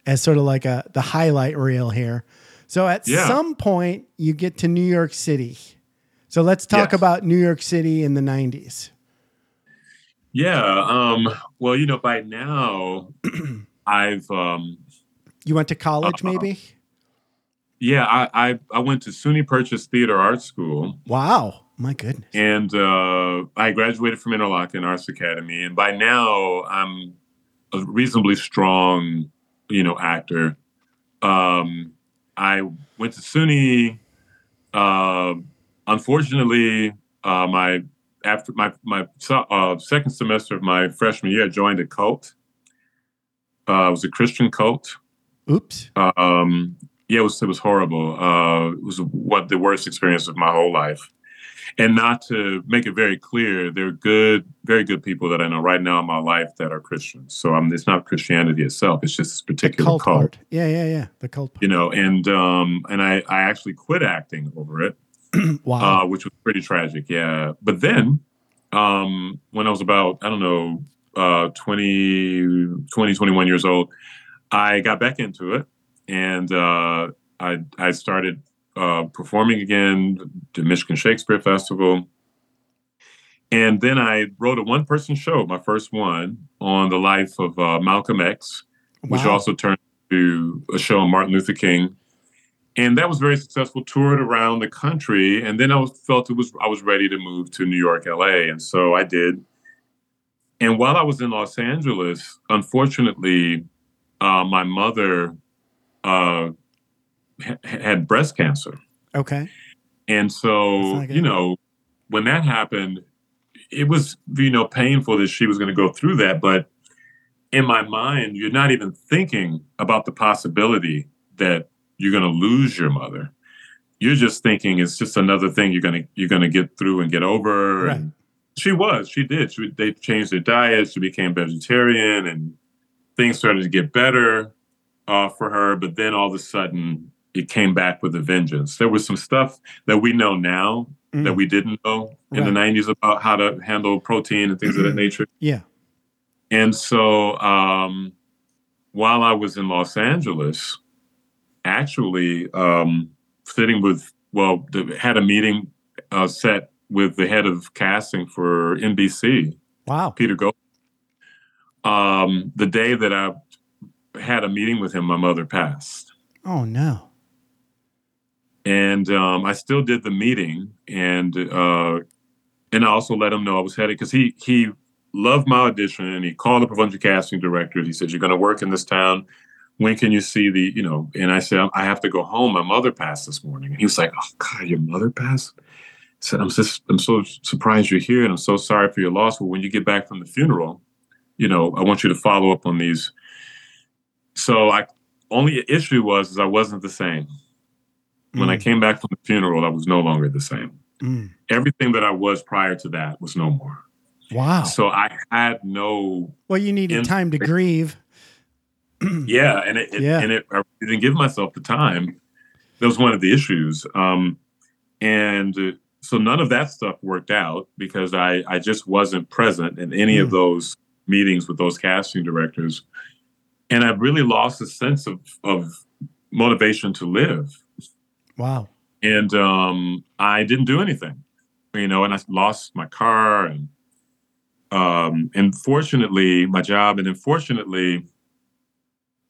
as sort of like a the highlight reel here. So at Yeah. some point you get to New York City. So let's talk Yes. about New York City in the 90s. Yeah. Um, well, you know, by now I've um You went to college Uh-huh. maybe? yeah, I, I I went to SUNY Purchase Theater Art School Wow. My goodness. and uh, I graduated from Interlochen Arts Academy, and by now I'm a reasonably strong, you know, actor. Um, I went to SUNY. Uh, unfortunately, uh, my after my my uh, second semester of my freshman year, I joined a cult. Uh, it was a Christian cult. Oops. Um, yeah, it was it was horrible. Uh, it was what the worst experience of my whole life. And not to make it very clear, they're good, very good people that I know right now in my life that are Christians. So um, it's not Christianity itself; it's just this The particular cult cult, part. Yeah, yeah, yeah. The cult part. you know. And um, and I I actually quit acting over it, wow. uh, which was pretty tragic. Yeah, but then um, when I was about I don't know uh, 20, 20, 21 years old, I got back into it, and uh, I I started uh, performing again the Michigan Shakespeare Festival. And then I wrote a one person show, my first one, on the life of uh, Malcolm X, which also turned to a show on Martin Luther King. And that was very successful, toured around the country. And then I was, felt it was I was ready to move to New York, LA. And so I did. And while I was in Los Angeles, unfortunately, uh, my mother uh, ha- had breast cancer. okay. And so, you know, when that happened, it was, you know, painful that she was going to go through that. But in my mind, you're not even thinking about the possibility that you're going to lose your mother. You're just thinking it's just another thing you're going to you're going to get through and get over. Right. And she was, she did. She, they changed their diet. She became vegetarian, and things started to get better uh, for her. But then all of a sudden, it came back with a vengeance. There was some stuff that we know now Mm. that we didn't know in the 90s about how to handle protein and things of that nature. Yeah. And so um, while I was in Los Angeles, actually um, sitting with, well, the, had a meeting uh, set with the head of casting for NBC, Wow. Peter Gold. Um, the day that I had a meeting with him, my mother passed. Oh no. And um, I still did the meeting, and uh, and I also let him know I was headed because he he loved my audition, and he called up a bunch of casting directors. He said, "You're going to work in this town. When can you see the you know?" And I said, "I have to go home. My mother passed this morning." And he was like, "Oh God, your mother passed." I said, "I'm just I'm so surprised you're here, and I'm so sorry for your loss. Well, when you get back from the funeral, you know, I want you to follow up on these." So I only issue was is I wasn't the same when I Mm. came back from the funeral, I was no longer the same. Mm. Everything that I was prior to that was no more. Wow. So I had no, Well, you needed in- time to grieve. yeah, and it, it- Yeah. and it, I didn't give myself the time. That was one of the issues, um, and so none of that stuff worked out because I I just wasn't present in any of Mm. those meetings with those casting directors, and I really lost a sense of of motivation to live. Wow. and um, I didn't do anything, you know, and I lost my car and um, and fortunately my job, and unfortunately,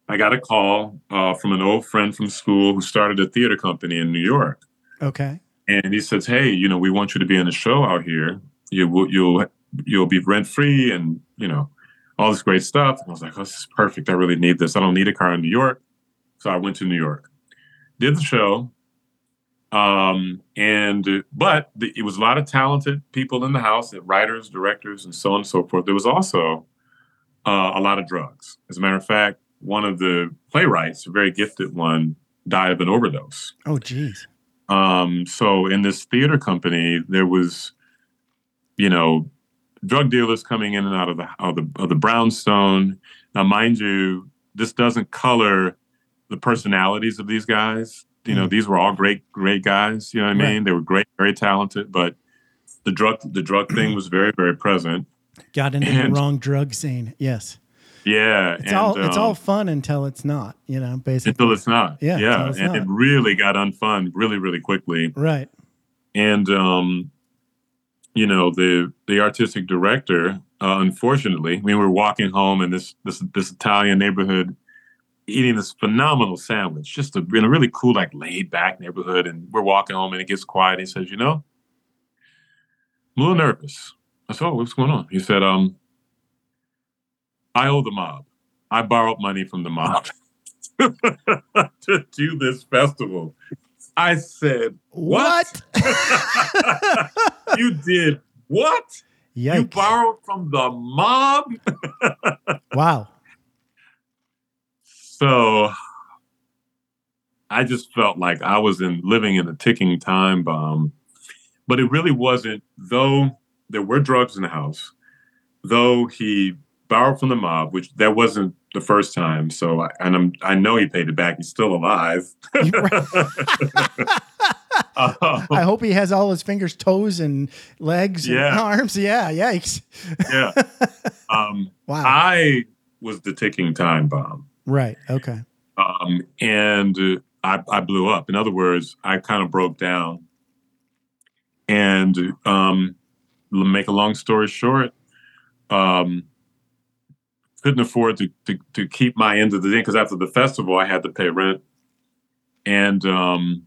I got a call uh, from an old friend from school who started a theater company in New York, Okay. and he says, "Hey, you know, we want you to be in a show out here. You will, you'll, you'll be rent free, and you know, all this great stuff." And I was like, oh, "This is perfect. I really need this. I don't need a car in New York." So I went to New York, did the show, um, and but the, it was a lot of talented people in the house, writers, directors, and so on and so forth. There was also uh, a lot of drugs. As a matter of fact, one of the playwrights, a very gifted one, died of an overdose. Oh, geez. Um, so in this theater company, there was, you know, drug dealers coming in and out of the of the, of the brownstone. Now, mind you, this doesn't color the personalities of these guys. You know, Mm. these were all great, great guys. You know what I Right. mean? They were great, very talented, but the drug the drug thing was very, very present. Got into And- the wrong drug scene. Yes. Yeah, It's and, all it's all um, fun until it's not, you know, basically. until it's not. Yeah, yeah, and not. it really got unfun really, really quickly. right. and um you know the the artistic director uh, unfortunately we were walking home in this this this italian neighborhood eating this phenomenal sandwich just a, in a really cool like laid back neighborhood and we're walking home and it gets quiet And he says you know i'm a little nervous i said oh what's going on he said um i owe the mob i borrowed money from the mob to do this festival i said What? you did what? You borrowed from the mob? wow. So I just felt like I was in living in a ticking time bomb. But it really wasn't, though there were drugs in the house, though he borrowed from the mob, which that wasn't the first time. So I, and I'm I know he paid it back. He's still alive. Um, I hope he has all his fingers, toes, and legs and Yeah. arms. Yeah. Yikes. yeah. Um, Wow. I was the ticking time bomb. Right. Okay. um, and I, I blew up. In other words, I kind of broke down. And um, make a long story short, um, couldn't afford to, to to keep my end of the day because after the festival, I had to pay rent, and um,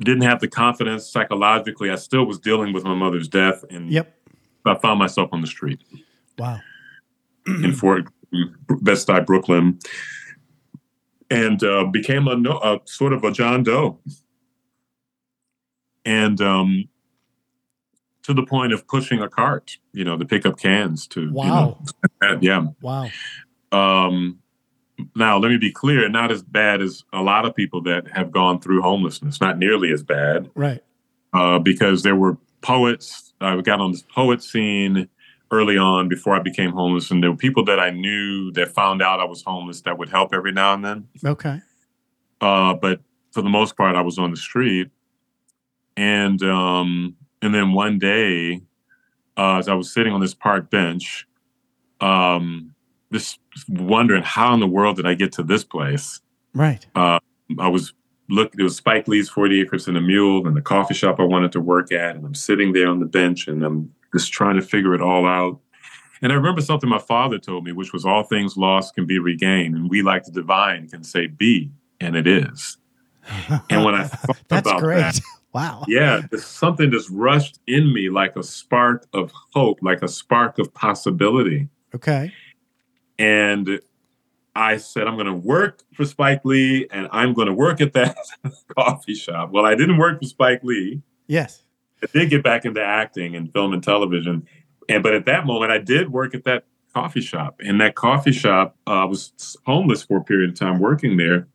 didn't have the confidence psychologically. I still was dealing with my mother's death, and Yep. I found myself on the street Wow. in Fort Bed-Stuy, Brooklyn, and uh, became a, a sort of a John Doe, and um, to the point of pushing a cart, you know, to pick up cans to, you know, Wow. yeah. Wow. Um, now, let me be clear: not as bad as a lot of people that have gone through homelessness. Not nearly as bad Right. uh, because there were poets. I got on this poet scene early on before I became homeless, and there were people that I knew that found out I was homeless that would help every now and then. Okay. Uh, but for the most part, I was on the street, and um, and then one day, uh, as I was sitting on this park bench, um, just wondering how in the world did I get to this place? Right. I was look. It was Spike Lee's Forty Acres and a Mule, and the coffee shop I wanted to work at, and I'm sitting there on the bench, and I'm just trying to figure it all out. And I remember something my father told me, which was all things lost can be regained, and we like the divine can say be, and it is. And when I thought That's about great. that, Wow. yeah, something just rushed in me like a spark of hope, like a spark of possibility. Okay. And I said, I'm going to work for Spike Lee and I'm going to work at that coffee shop. Well, I didn't work for Spike Lee. Yes. I did get back into acting and film and television. And but at that moment, I did work at that coffee shop. And that coffee shop uh, was homeless for a period of time working there.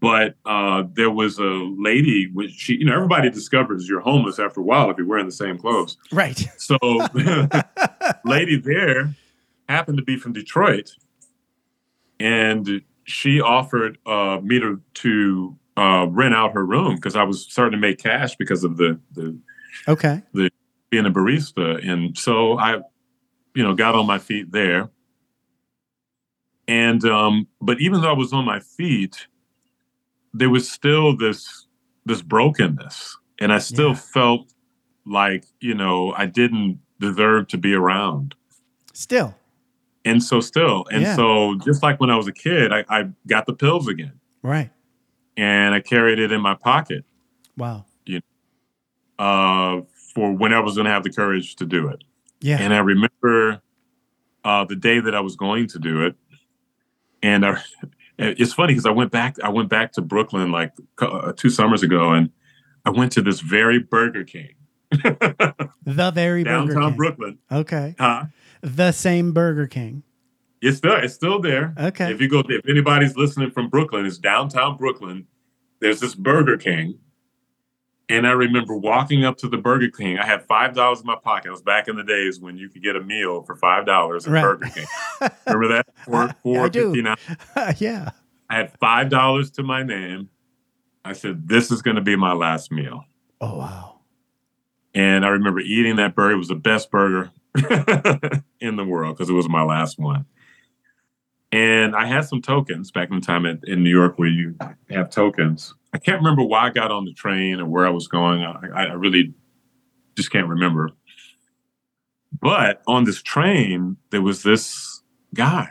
But uh, there was a lady, when she, you know, everybody discovers you're homeless after a while if you're wearing the same clothes. Right. So, lady there happened to be from Detroit, and she offered uh, me to to uh, rent out her room because I was starting to make cash because of the the Okay. The being a barista, and so I, you know, got on my feet there. And um, but even though I was on my feet, there was still this this brokenness, and I still Yeah. felt like you know I didn't deserve to be around. Still. And so still, and Yeah. so just like when I was a kid, I, I got the pills again, Right. and I carried it in my pocket. Wow. Uh, for when I was going to have the courage to do it. Yeah. And I remember uh, the day that I was going to do it, and I, it's funny because I went back. I went back to Brooklyn like uh, two summers ago, and I went to this very Burger King, the very Burger downtown King. Brooklyn. Okay. Huh? The same Burger King. It's still it's still there. Okay. If you go, if anybody's listening from Brooklyn, it's downtown Brooklyn. There's this Burger King, and I remember walking up to the Burger King. I had five dollars in my pocket. It was back in the days when you could get a meal for five dollars at Right. Burger King. Remember that? I- Four I four do. nine. yeah. I had five dollars to my name. I said, "This is going to be my last meal." Oh wow. And I remember eating that burger. It was the best burger in the world because it was my last one. And I had some tokens back in the time in New York where you have tokens. I can't remember why I got on the train or where I was going. I, I really just can't remember. But on this train, there was this guy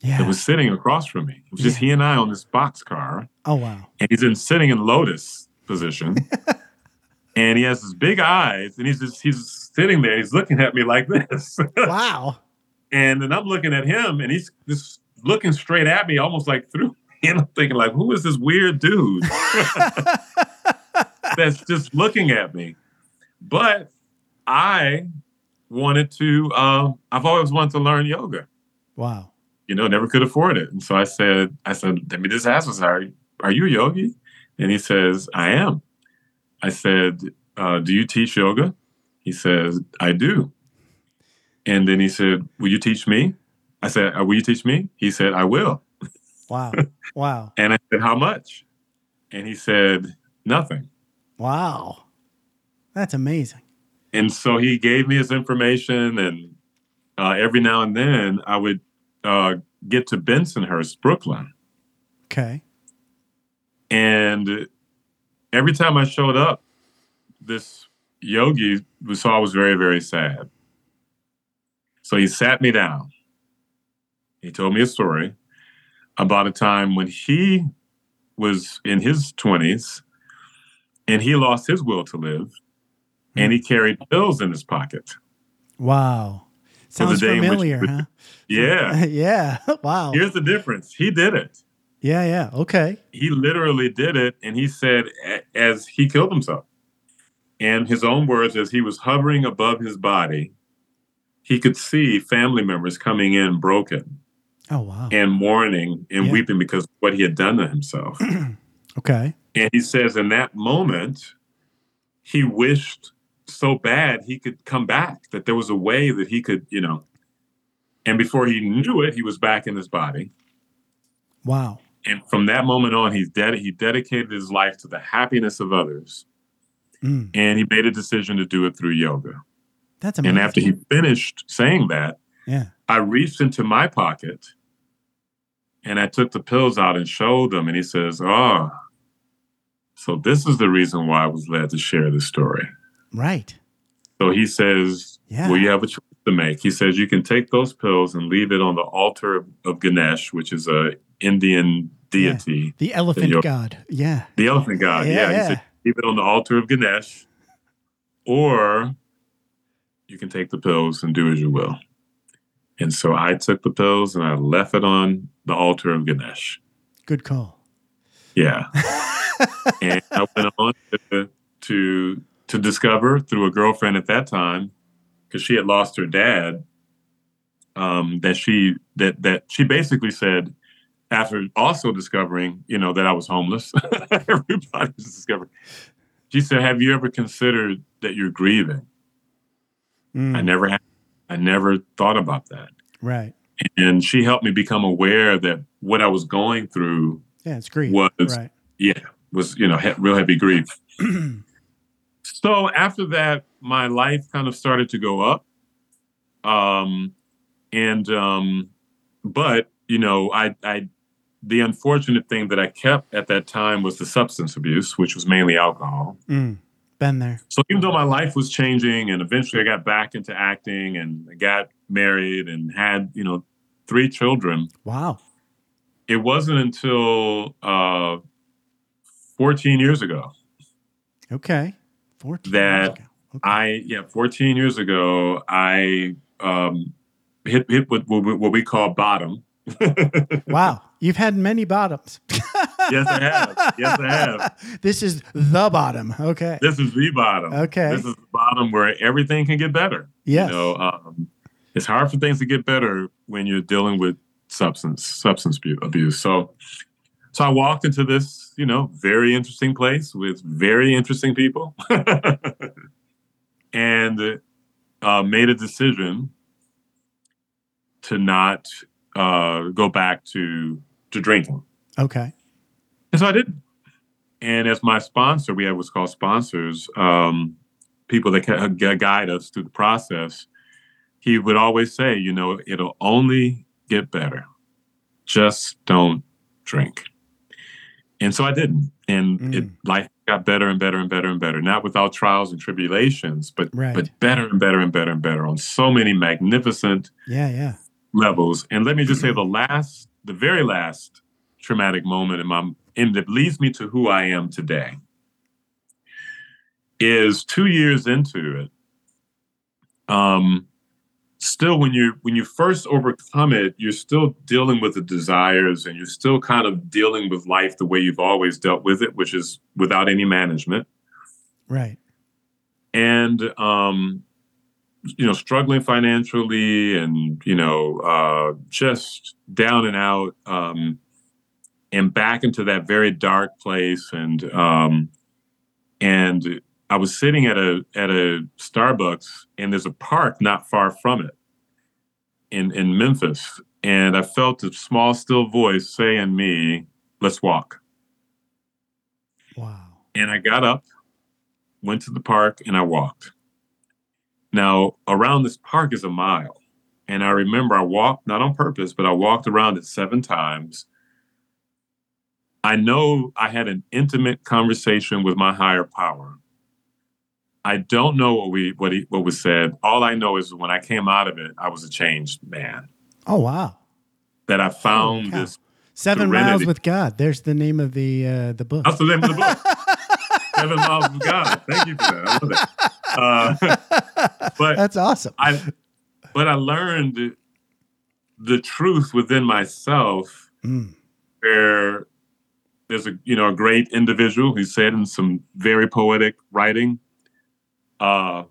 Yeah. that was sitting across from me. It was just Yeah. he and I on this boxcar oh wow. and he's in sitting in lotus position and he has his big eyes and he's just he's sitting there he's looking at me like this Wow. and then i'm looking at him and he's just looking straight at me almost like through and i'm thinking like who is this weird dude that's just looking at me but i wanted to um i've always wanted to learn yoga wow. you know, never could afford it. And so I said, I said, let me just ask this, are, are you a yogi? And he says, I am. I said, uh, do you teach yoga? He says, I do. And then he said, will you teach me? I said, uh, will you teach me? He said, I will. Wow. Wow. And I said, how much? And he said, nothing. Wow. That's amazing. And so he gave me his information and uh, every now and then I would uh, get to Bensonhurst, Brooklyn. Okay. And every time I showed up, this yogi was saw I was very, very sad. So he sat me down. He told me a story about a time when he was in his 20s and he lost his will to live hmm. and he carried pills in his pocket. Wow. Sounds day in which familiar, huh? Yeah. yeah. Wow. Here's the difference. He did it. Yeah, yeah. Okay. he literally did it and he said as he killed himself and his own words as he was hovering above his body he could see family members coming in broken Oh wow. and mourning and Yeah. weeping because of what he had done to himself Okay. and he says in that moment he wished so bad he could come back that there was a way that he could you know and before he knew it he was back in his body Wow. and from that moment on he's ded- he dedicated his life to the happiness of others Mm, and he made a decision to do it through yoga that's amazing. and after he finished saying that yeah. i reached into my pocket and i took the pills out and showed them and he says oh so this is the reason why i was led to share this story Right. so he says Yeah. well you have a choice to make he says you can take those pills and leave it on the altar of, of ganesh which is a indian deity The elephant god. Yeah. The elephant god. Yeah, Yeah. yeah. He said, keep it on the altar of Ganesh, or you can take the pills and do as you will. And so I took the pills and I left it on the altar of Ganesh. Good call. Yeah. and I went on to, to to discover through a girlfriend at that time, because she had lost her dad, um, that she that that she basically said after also discovering, you know, that I was homeless. Everybody was discovering. She said, "Have you ever considered that you're grieving?" Mm, I never had. I never thought about that. right. And she helped me become aware that what I was going through Yeah, it's grief. was right. yeah, was you know he- real heavy grief. so after that, my life kind of started to go up, um, and um, but you know, I I the unfortunate thing that I kept at that time was the substance abuse, which was mainly alcohol. Mm, been there. So even though my life was changing, and eventually I got back into acting, and I got married, and had you know three children, Wow. it wasn't until uh, 14 years ago Okay. 14 that years ago. Okay. I yeah, 14 years ago, I um, hit hit what, what we call bottom. wow. You've had many bottoms. yes, I have. Yes, I have. this is the bottom. Okay. This is the bottom. Okay. This is the bottom where everything can get better. Yes. You know, um, it's hard for things to get better when you're dealing with substance substance abuse. So, so I walked into this, you know, very interesting place with very interesting people, and uh, made a decision to not uh, go back to to drinking. Okay. And so I did. And as my sponsor, we have what's called sponsors, um, people that can guide us through the process. He would always say, you know, it'll only get better. Just don't drink. And so I didn't. And it Mm. life got better and better and better and better. Not without trials and tribulations, but Right. but better and better and better and better on so many magnificent Yeah. Yeah. levels. And let me just say the last, the very last traumatic moment in my and that leads me to who I am today is two years into it. Um still when you when you first overcome it, you're still dealing with the desires and you're still kind of dealing with life the way you've always dealt with it, which is without any management Right. and um you know struggling financially and you know uh just down and out um and back into that very dark place and um and i was sitting at a at a starbucks and there's a park not far from it in in memphis and i felt a small still voice saying me let's walk Wow. and I got up, went to the park, and I walked. Now, around this park is a mile. And I remember I walked, not on purpose, but I walked around it seven times. I know I had an intimate conversation with my higher power. I don't know what we what he, what was said. All I know is when I came out of it, I was a changed man. Oh wow. That I found cow. this. Seven Serenity. miles with God. There's the name of the uh, the book. That's the name of the book. Seven miles with God. Thank you for that. I love that. Uh, but That's awesome. I but I learned the truth within myself Mm. where there's a you know a great individual who said in some very poetic writing, uh,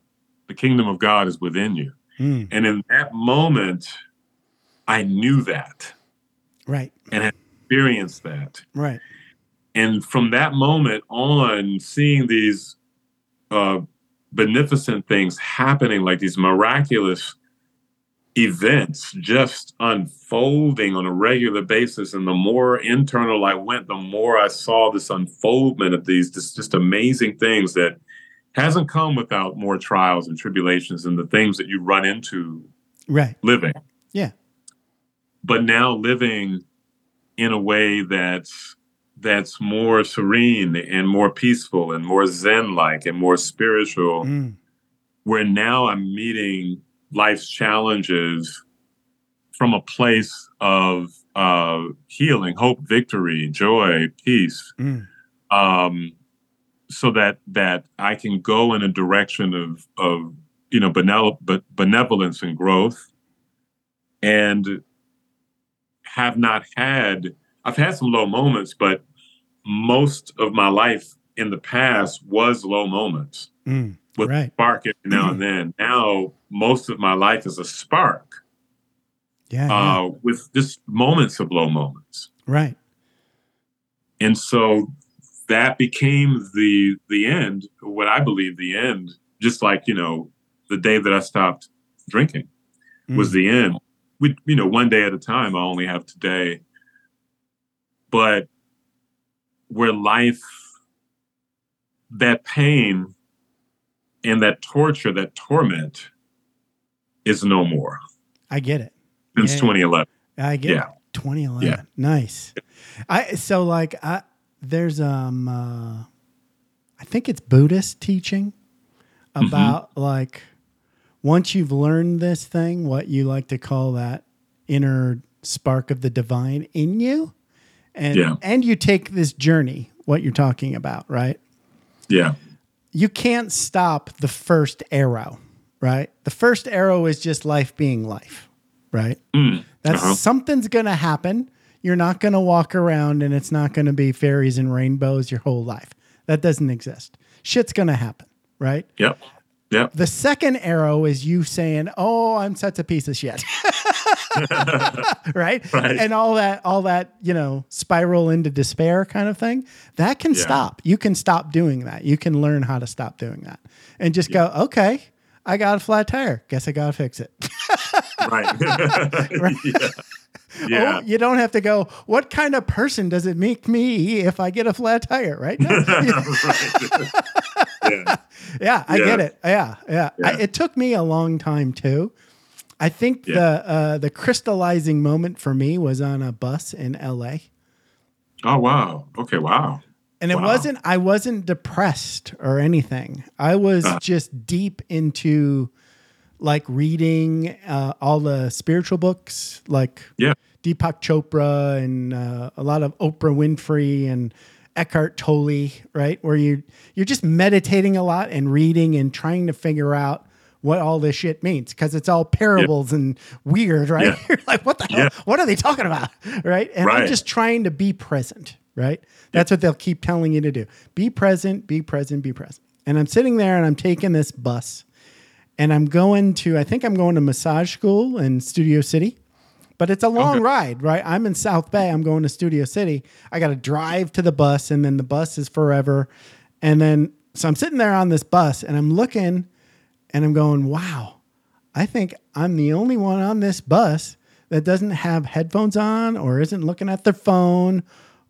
the kingdom of God is within you. Mm. And in that moment, I knew that Right. and had experienced that. Right. And from that moment on, seeing these uh, beneficent things happening, like these miraculous events just unfolding on a regular basis. And the more internal I went, the more I saw this unfoldment of these this just amazing things that hasn't come without more trials and tribulations and the things that you run into Right. living. Yeah. But now living in a way that's that's more serene and more peaceful and more zen-like and more spiritual, Mm. where now I'm meeting life's challenges from a place of uh, healing, hope, victory, joy, peace, Mm. um, so that that I can go in a direction of of you know benevol- benevolence and growth, and have not had. I've had some low moments, but most of my life in the past was low moments Mm. With Right. spark every now and then. Now most of my life is a spark Yeah. yeah. uh, with just moments of low moments. right. and so that became the the end what i believe the end just like you know the day that i stopped drinking was Mm. the end we you know one day at a time i only have today but where life that pain and that torture that torment is no more I get it. since Yeah. 2011 I get Yeah. it. 2011. Yeah. Nice. I so like I there's um uh I think it's Buddhist teaching Mm-hmm. about like once you've learned this thing, what you like to call that inner spark of the divine in you, and Yeah. and you take this journey, what you're talking about, right? yeah you can't stop the first arrow, right? The first arrow is just life being life, right? That's uh-huh. something's going to happen. You're not going to walk around and it's not going to be fairies and rainbows your whole life. That doesn't exist. Shit's going to happen, right? Yep. Yep. The second arrow is you saying, "Oh, I'm such a piece of shit," right? Right. And all that, all that, you know, spiral into despair kind of thing. That can Yeah. stop. You can stop doing that. You can learn how to stop doing that, and just go, "Okay, I got a flat tire. Guess I gotta fix it." Right. yeah. Yeah. Oh, you don't have to go. What kind of person does it make me if I get a flat tire? Right? No. right. yeah. Yeah, I get it. Yeah, yeah. I, Yeah. it took me a long time too. I think Yeah. the uh, the crystallizing moment for me was on a bus in L.A. Oh wow. Okay. Wow. And it Wow. wasn't I wasn't depressed or anything. I was Uh. just deep into like reading uh, all the spiritual books, like Yeah. Deepak Chopra and uh, a lot of Oprah Winfrey and Eckhart Tolle, right? Where you you're just meditating a lot and reading and trying to figure out what all this shit means because it's all parables and weird, right? Yeah. You're like, what the hell? Yeah. What are they talking about, right? And I'm just trying to be present, right? That's what they'll keep telling you to do: be present, be present, be present. And I'm sitting there and I'm taking this bus, and I'm going to I think I'm going to massage school in Studio City but it's a long Okay. ride, right? I'm in South Bay. I'm going to Studio City. I got to drive to the bus, and then the bus is forever. And then, so I'm sitting there on this bus, and I'm looking, and I'm going, wow, I think I'm the only one on this bus that doesn't have headphones on, or isn't looking at their phone,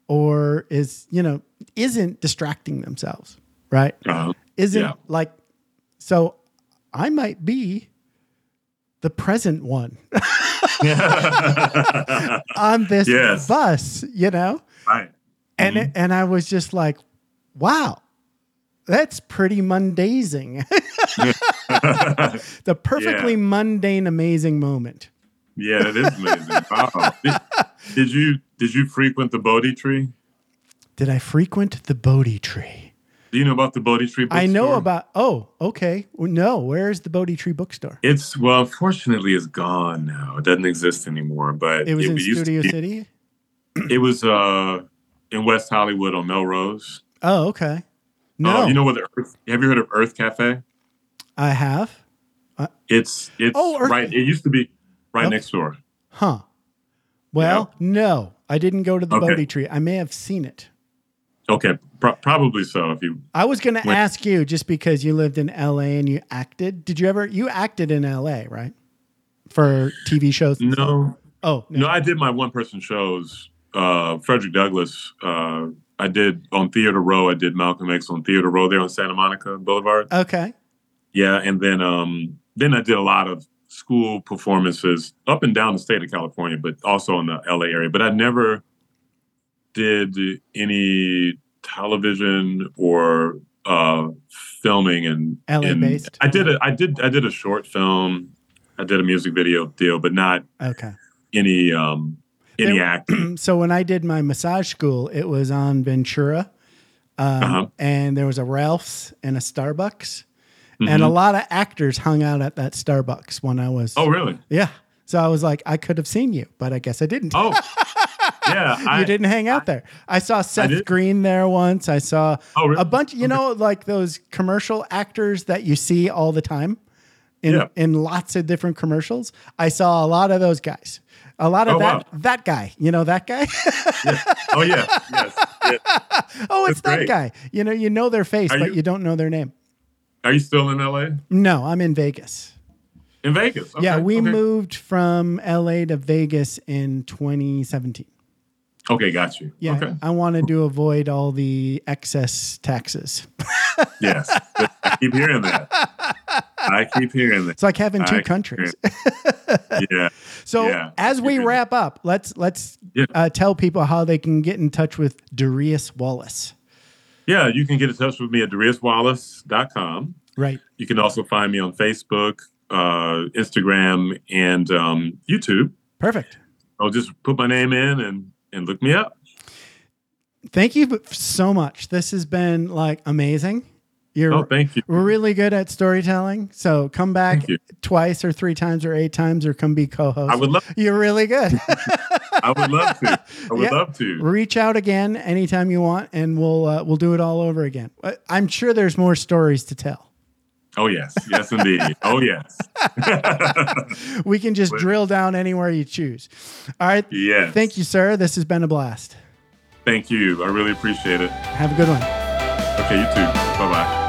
or is, you know, isn't distracting themselves, right? Uh, Isn't Yeah. like, so I might be the present one on this Yes. bus, you know? right. And Mm-hmm. it, and I was just like, wow, that's pretty mundazing. the perfectly Yeah. mundane, amazing moment. Yeah, that is amazing. Wow. Did, did you did you frequent the Bodhi tree? Did I frequent the Bodhi tree? Do you know about the Bodhi tree? bookstore? I know about, oh, okay. No, where's the Bodhi tree bookstore? It's well, unfortunately, it's gone now. It doesn't exist anymore. But It was in used to Studio City? It was uh in West Hollywood on Melrose. Oh, okay. No, Uh, you know what? Earth, have you heard of Earth Cafe? I have. It's it's Oh, Earth- right. It used to be right Okay. next door. Huh. Well, no, I didn't go to the Okay. Bodhi tree. I may have seen it. Okay, pro- probably so. If you I was going to ask you just because you lived in LA and you acted. Did you ever you acted in LA, right? For TV shows? no, Oh, no. no, I did my one person shows. Uh, Frederick Douglass. Uh, I did on Theater Row. I did Malcolm X on Theater Row there on Santa Monica Boulevard. Okay. Yeah, and then um, then I did a lot of school performances up and down the state of California, but also in the LA area. But I never did any television or uh, filming and LA and based? I did a I did I did a short film. I did a music video deal, but not Okay. any um There- So when I did my massage school, it was on Ventura. Um, Uh-huh. And there was a Ralph's and a Starbucks. And Mhm. a lot of actors hung out at that Starbucks when I was. Oh really? Yeah. So I was like, I could have seen you, but I guess I didn't. Oh yeah. you didn't hang out there. I saw Seth did. Green there once. I saw Oh, really? a bunch, you know, like those commercial actors that you see all the time in Yeah. in lots of different commercials. I saw a lot of those guys. A lot of Oh, that wow. that guy. You know that guy? Oh yeah. Yes. oh, it's That's that great. guy. You know, you know their face, Are but you- you don't know their name. Are you still in LA? No, I'm in Vegas. In Vegas? yeah, we okay. moved from LA to Vegas in 2017. Okay, got you. Yeah, Okay. I wanted to avoid all the excess taxes. Yes. I keep hearing that. I keep hearing that. It's like having two I- countries. Yeah. So Yeah. as we wrap up, let's let's Yeah. uh, tell people how they can get in touch with Darius Wallace. Yeah, you can get in touch with me at DariusWallace.com. Right. You can also find me on Facebook, uh, Instagram, and um, YouTube. Perfect. I'll just put my name in and, and look me up. Thank you so much. This has been like amazing. You're Oh, thank you. really good at storytelling. So come back twice or three times or eight times or come be co-host. I would love. You're really good. I would love to. I would Yeah. love to. Reach out again anytime you want, and we'll uh, we'll do it all over again. Uh, I'm sure there's more stories to tell. Oh yes, yes indeed. Oh yes, We can just drill down anywhere you choose. All right. yes. Thank you, sir. This has been a blast. Thank you. I really appreciate it. Have a good one. Okay, you too. Bye bye.